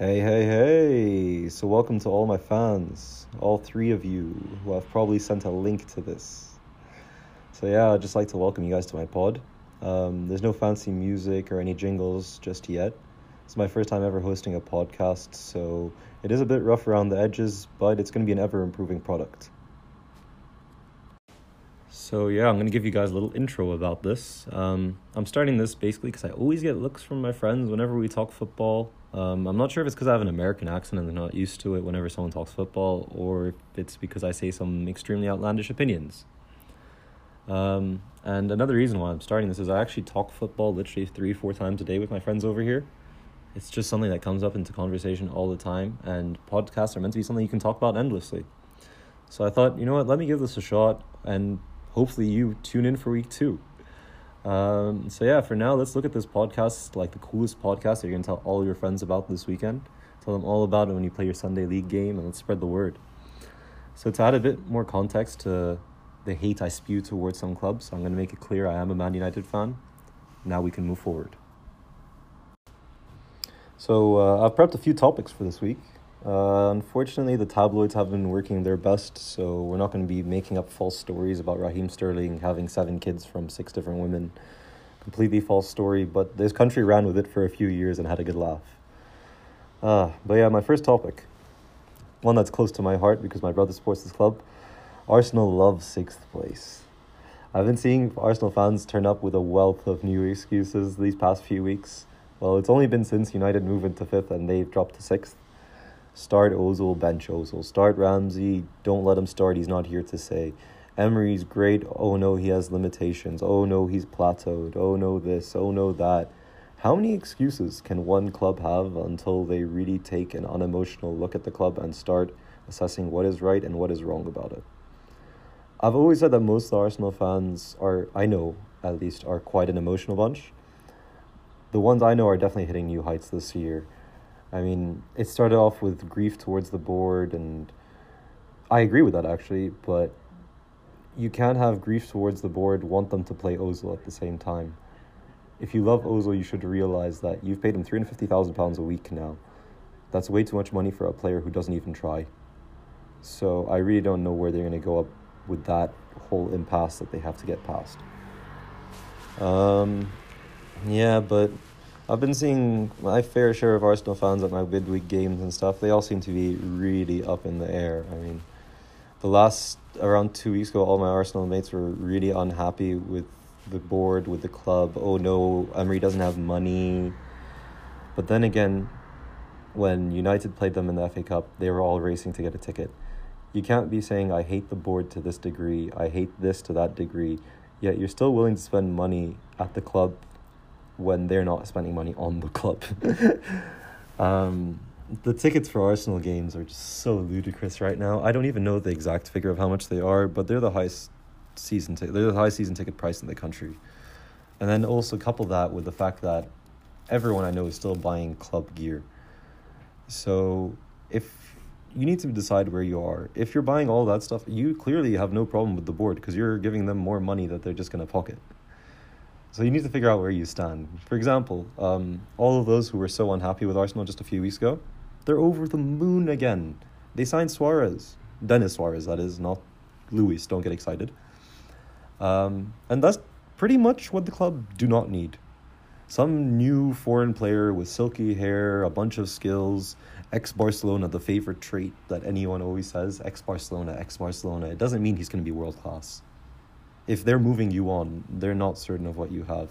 Hey, hey, hey! So, welcome to all my fans, all three of you who have probably sent a link to this. So, yeah, I'd just like to welcome you guys to my pod. Um, there's no fancy music or any jingles just yet. It's my first time ever hosting a podcast, so it is a bit rough around the edges, but it's going to be an ever improving product. So yeah, I'm gonna give you guys a little intro about this. Um, I'm starting this basically because I always get looks from my friends whenever we talk football. Um, I'm not sure if it's because I have an American accent and they're not used to it whenever someone talks football, or if it's because I say some extremely outlandish opinions. Um, and another reason why I'm starting this is I actually talk football literally three, four times a day with my friends over here. It's just something that comes up into conversation all the time, and podcasts are meant to be something you can talk about endlessly. So I thought, you know what, let me give this a shot and hopefully you tune in for week two. Um, so yeah, for now, let's look at this podcast like the coolest podcast that you're gonna tell all your friends about this weekend. Tell them all about it when you play your Sunday league game, and let's spread the word. So to add a bit more context to the hate I spew towards some clubs, I'm gonna make it clear I am a Man United fan. Now we can move forward. So uh, I've prepped a few topics for this week. Uh, unfortunately, the tabloids have been working their best, so we're not going to be making up false stories about Raheem Sterling having seven kids from six different women. Completely false story, but this country ran with it for a few years and had a good laugh. Uh, but yeah, my first topic, one that's close to my heart because my brother supports this club. Arsenal love sixth place. I've been seeing Arsenal fans turn up with a wealth of new excuses these past few weeks. Well, it's only been since United moved into fifth and they've dropped to sixth. Start Ozil, bench Ozil. Start Ramsey, don't let him start, he's not here to say. Emery's great, oh no, he has limitations. Oh no, he's plateaued. Oh no, this, oh no, that. How many excuses can one club have until they really take an unemotional look at the club and start assessing what is right and what is wrong about it? I've always said that most Arsenal fans are, I know at least, are quite an emotional bunch. The ones I know are definitely hitting new heights this year. I mean, it started off with grief towards the board, and I agree with that actually, but you can't have grief towards the board, want them to play Ozil at the same time. If you love Ozil, you should realize that you've paid him £350,000 a week now. That's way too much money for a player who doesn't even try. So I really don't know where they're going to go up with that whole impasse that they have to get past. Um, yeah, but I've been seeing my fair share of Arsenal fans at my midweek games and stuff. They all seem to be really up in the air. I mean, the last around two weeks ago, all my Arsenal mates were really unhappy with the board, with the club. Oh no, Emery doesn't have money. But then again, when United played them in the FA Cup, they were all racing to get a ticket. You can't be saying, I hate the board to this degree, I hate this to that degree, yet you're still willing to spend money at the club when they're not spending money on the club. um, the tickets for Arsenal games are just so ludicrous right now. I don't even know the exact figure of how much they are, but they're the highest season t- they're the highest season ticket price in the country. And then also couple that with the fact that everyone I know is still buying club gear. So if you need to decide where you are. If you're buying all that stuff, you clearly have no problem with the board because you're giving them more money that they're just going to pocket. So you need to figure out where you stand. For example, um, all of those who were so unhappy with Arsenal just a few weeks ago, they're over the moon again. They signed Suarez, Denis Suarez, that is, not Luis. Don't get excited. Um, and that's pretty much what the club do not need. Some new foreign player with silky hair, a bunch of skills, ex Barcelona, the favorite trait that anyone always says ex Barcelona, ex Barcelona. It doesn't mean he's going to be world class if they're moving you on, they're not certain of what you have.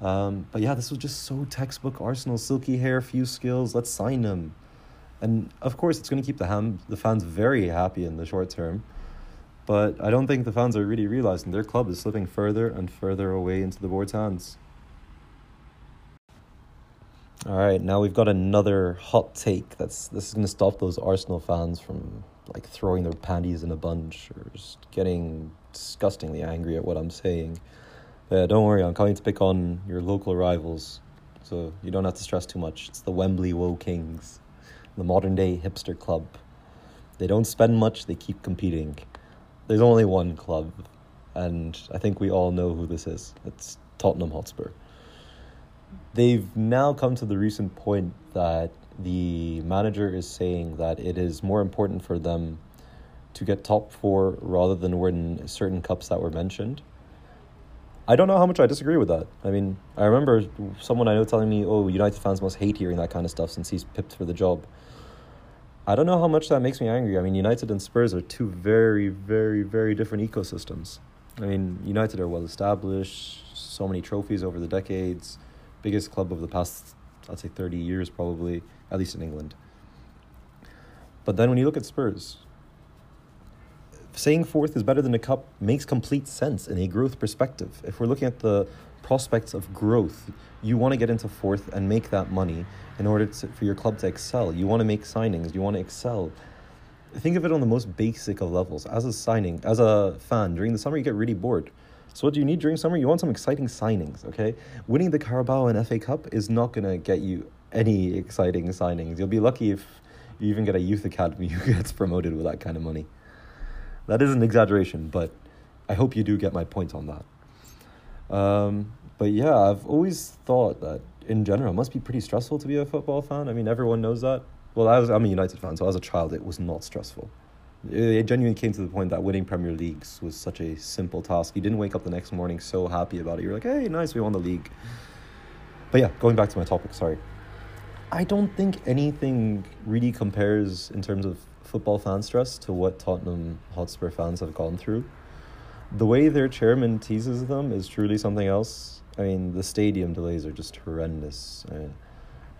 Um, but yeah, this was just so textbook Arsenal. Silky hair, few skills. Let's sign him. And of course, it's going to keep the ham the fans very happy in the short term. But I don't think the fans are really realizing their club is slipping further and further away into the board's hands. All right, now we've got another hot take. That's this is going to stop those Arsenal fans from like throwing their panties in a bunch or just getting disgustingly angry at what I'm saying. But don't worry, I'm coming to pick on your local rivals, so you don't have to stress too much. It's the Wembley Woe Kings, the modern day hipster club. They don't spend much, they keep competing. There's only one club, and I think we all know who this is. It's Tottenham Hotspur. they've now come to the recent point that the manager is saying that it is more important for them to get top four rather than win certain cups that were mentioned. I don't know how much I disagree with that. I mean, I remember someone I know telling me, "Oh, United fans must hate hearing that kind of stuff since he's pipped for the job." I don't know how much that makes me angry. I mean, United and Spurs are two very, very, very different ecosystems. I mean, United are well established, so many trophies over the decades, biggest club of the past, I'd say 30 years probably, at least in England. But then when you look at Spurs, saying fourth is better than a cup makes complete sense in a growth perspective. If we're looking at the prospects of growth, you want to get into fourth and make that money in order to, for your club to excel. You want to make signings, you want to excel. Think of it on the most basic of levels. As a signing, as a fan, during the summer, you get really bored. So, what do you need during summer? You want some exciting signings, okay? Winning the Carabao and FA Cup is not going to get you any exciting signings. You'll be lucky if you even get a youth academy who gets promoted with that kind of money. That is an exaggeration, but I hope you do get my point on that. Um, but yeah, I've always thought that in general, it must be pretty stressful to be a football fan. I mean, everyone knows that. Well, I was, I'm a United fan, so as a child, it was not stressful. It genuinely came to the point that winning Premier Leagues was such a simple task. You didn't wake up the next morning so happy about it. You're like, hey, nice, we won the league. But yeah, going back to my topic, sorry. I don't think anything really compares in terms of football fan stress to what Tottenham Hotspur fans have gone through. The way their chairman teases them is truly something else. I mean, the stadium delays are just horrendous.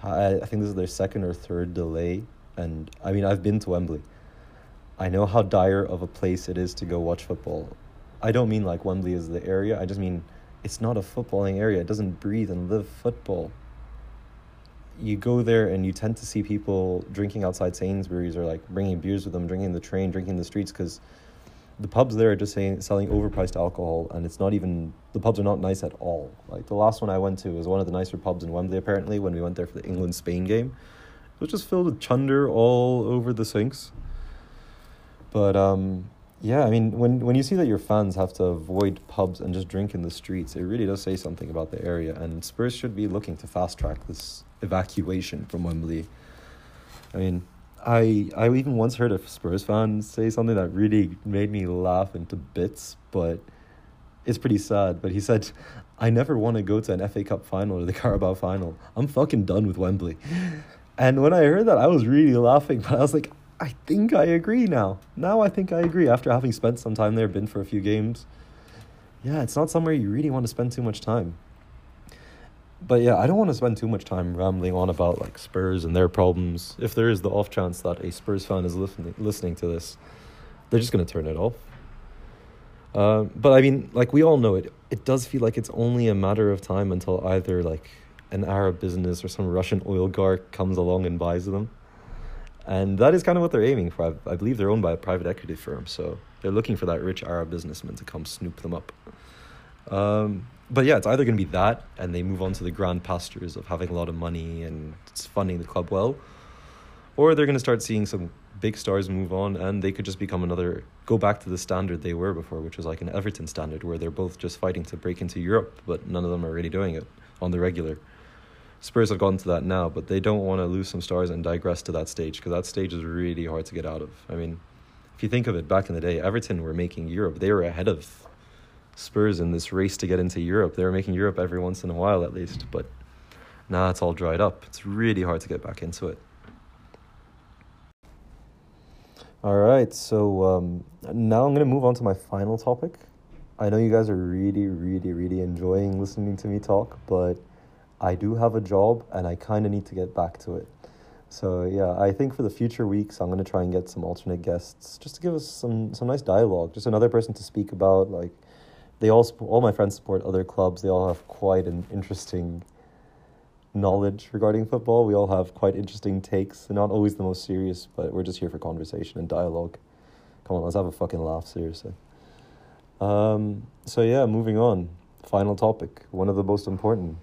I, I think this is their second or third delay, and I mean, I've been to Wembley. I know how dire of a place it is to go watch football. I don't mean like Wembley is the area, I just mean it's not a footballing area. It doesn't breathe and live football. You go there and you tend to see people drinking outside Sainsbury's or like bringing beers with them, drinking the train, drinking the streets because the pubs there are just saying, selling overpriced alcohol, and it's not even the pubs are not nice at all. Like the last one I went to was one of the nicer pubs in Wembley. Apparently, when we went there for the England Spain game, it was just filled with chunder all over the sinks. But um, yeah, I mean, when when you see that your fans have to avoid pubs and just drink in the streets, it really does say something about the area. And Spurs should be looking to fast track this evacuation from Wembley. I mean, I I even once heard a Spurs fan say something that really made me laugh into bits, but it's pretty sad. But he said, "I never want to go to an FA Cup final or the Carabao final. I'm fucking done with Wembley." And when I heard that, I was really laughing. But I was like, I think I agree now. Now I think I agree after having spent some time there, been for a few games. Yeah, it's not somewhere you really want to spend too much time but yeah, I don't want to spend too much time rambling on about like Spurs and their problems. If there is the off chance that a Spurs fan is listening listening to this, they're just gonna turn it off. Uh, but I mean, like we all know it, it does feel like it's only a matter of time until either like an Arab business or some Russian oligarch comes along and buys them. And that is kind of what they're aiming for. I, I believe they're owned by a private equity firm, so they're looking for that rich Arab businessman to come snoop them up. Um, but yeah, it's either going to be that, and they move on to the grand pastures of having a lot of money and funding the club well, or they're going to start seeing some big stars move on, and they could just become another go back to the standard they were before, which was like an Everton standard, where they're both just fighting to break into Europe, but none of them are really doing it on the regular. Spurs have gotten to that now, but they don't want to lose some stars and digress to that stage because that stage is really hard to get out of. I mean, if you think of it, back in the day, Everton were making Europe; they were ahead of Spurs in this race to get into Europe. They were making Europe every once in a while at least, but now it's all dried up. It's really hard to get back into it. All right, so um, now I'm going to move on to my final topic. I know you guys are really, really, really enjoying listening to me talk, but I do have a job and I kind of need to get back to it. So yeah, I think for the future weeks, I'm going to try and get some alternate guests just to give us some some nice dialogue, just another person to speak about like they all all my friends support other clubs. They all have quite an interesting knowledge regarding football. We all have quite interesting takes. They're not always the most serious, but we're just here for conversation and dialogue. Come on, let's have a fucking laugh, seriously. Um, so yeah, moving on. Final topic, one of the most important,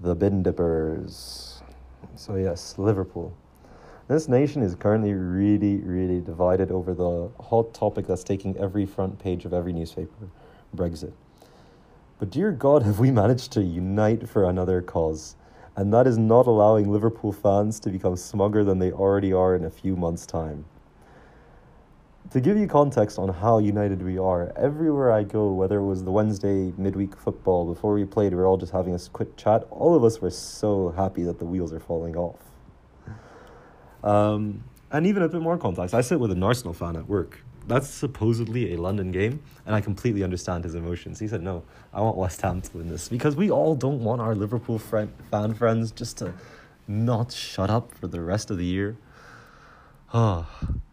the bin dippers. So yes, Liverpool. This nation is currently really, really divided over the hot topic that's taking every front page of every newspaper Brexit. But dear God, have we managed to unite for another cause? And that is not allowing Liverpool fans to become smugger than they already are in a few months' time. To give you context on how united we are, everywhere I go, whether it was the Wednesday midweek football before we played, we were all just having a quick chat. All of us were so happy that the wheels are falling off. Um, and even a bit more context, I sit with an Arsenal fan at work that's supposedly a London game, and I completely understand his emotions. He said, "No, I want West Ham to win this because we all don't want our Liverpool fan friends just to not shut up for the rest of the year." Oh,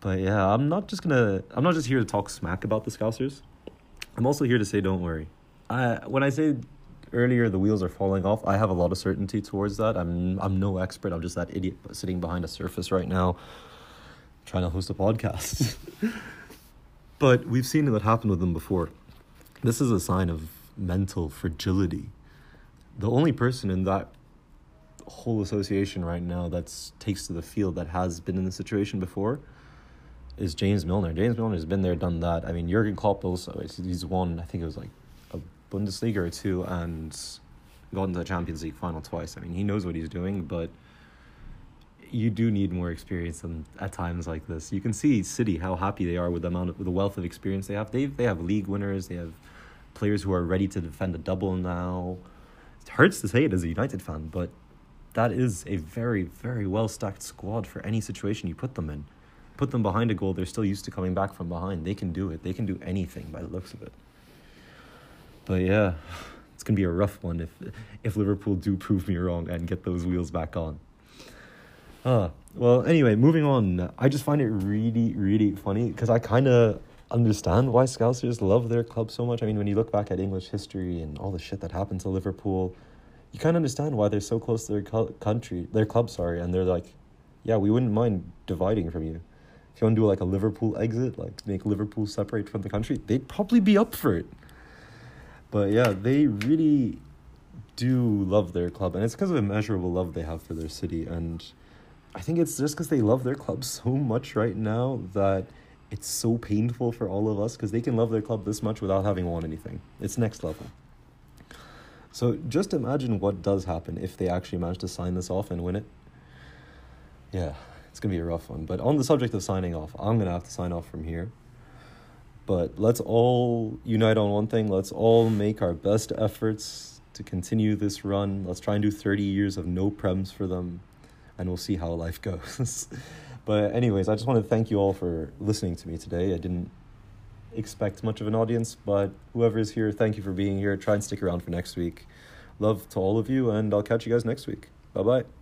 but yeah, I'm not just gonna. I'm not just here to talk smack about the Scousers. I'm also here to say, don't worry. I when I say earlier the wheels are falling off, I have a lot of certainty towards that. I'm I'm no expert. I'm just that idiot sitting behind a surface right now trying to host a podcast. but we've seen that happen with them before. This is a sign of mental fragility. The only person in that whole association right now that's takes to the field that has been in the situation before is James Milner. James Milner has been there, done that. I mean, Jurgen Klopp also he's won. I think it was like a Bundesliga or two and gotten to the Champions League final twice. I mean, he knows what he's doing, but you do need more experience than at times like this. You can see City how happy they are with the amount of with the wealth of experience they have. They they have league winners. They have players who are ready to defend a double now. It hurts to say it as a United fan, but that is a very very well stacked squad for any situation you put them in. Put them behind a goal, they're still used to coming back from behind. They can do it. They can do anything by the looks of it. But yeah, it's gonna be a rough one if if Liverpool do prove me wrong and get those wheels back on. Uh, well, anyway, moving on. I just find it really, really funny because I kind of understand why Scousers love their club so much. I mean, when you look back at English history and all the shit that happened to Liverpool, you kind of understand why they're so close to their co- country, their club, sorry, and they're like, yeah, we wouldn't mind dividing from you. If you want to do like a Liverpool exit, like make Liverpool separate from the country, they'd probably be up for it. But yeah, they really do love their club, and it's because of immeasurable love they have for their city and I think it's just because they love their club so much right now that it's so painful for all of us because they can love their club this much without having won anything. It's next level. So just imagine what does happen if they actually manage to sign this off and win it. Yeah, it's going to be a rough one. But on the subject of signing off, I'm going to have to sign off from here. But let's all unite on one thing. Let's all make our best efforts to continue this run. Let's try and do 30 years of no prems for them and we'll see how life goes. but, anyways, I just want to thank you all for listening to me today. I didn't expect much of an audience, but whoever is here, thank you for being here. Try and stick around for next week. Love to all of you, and I'll catch you guys next week. Bye bye.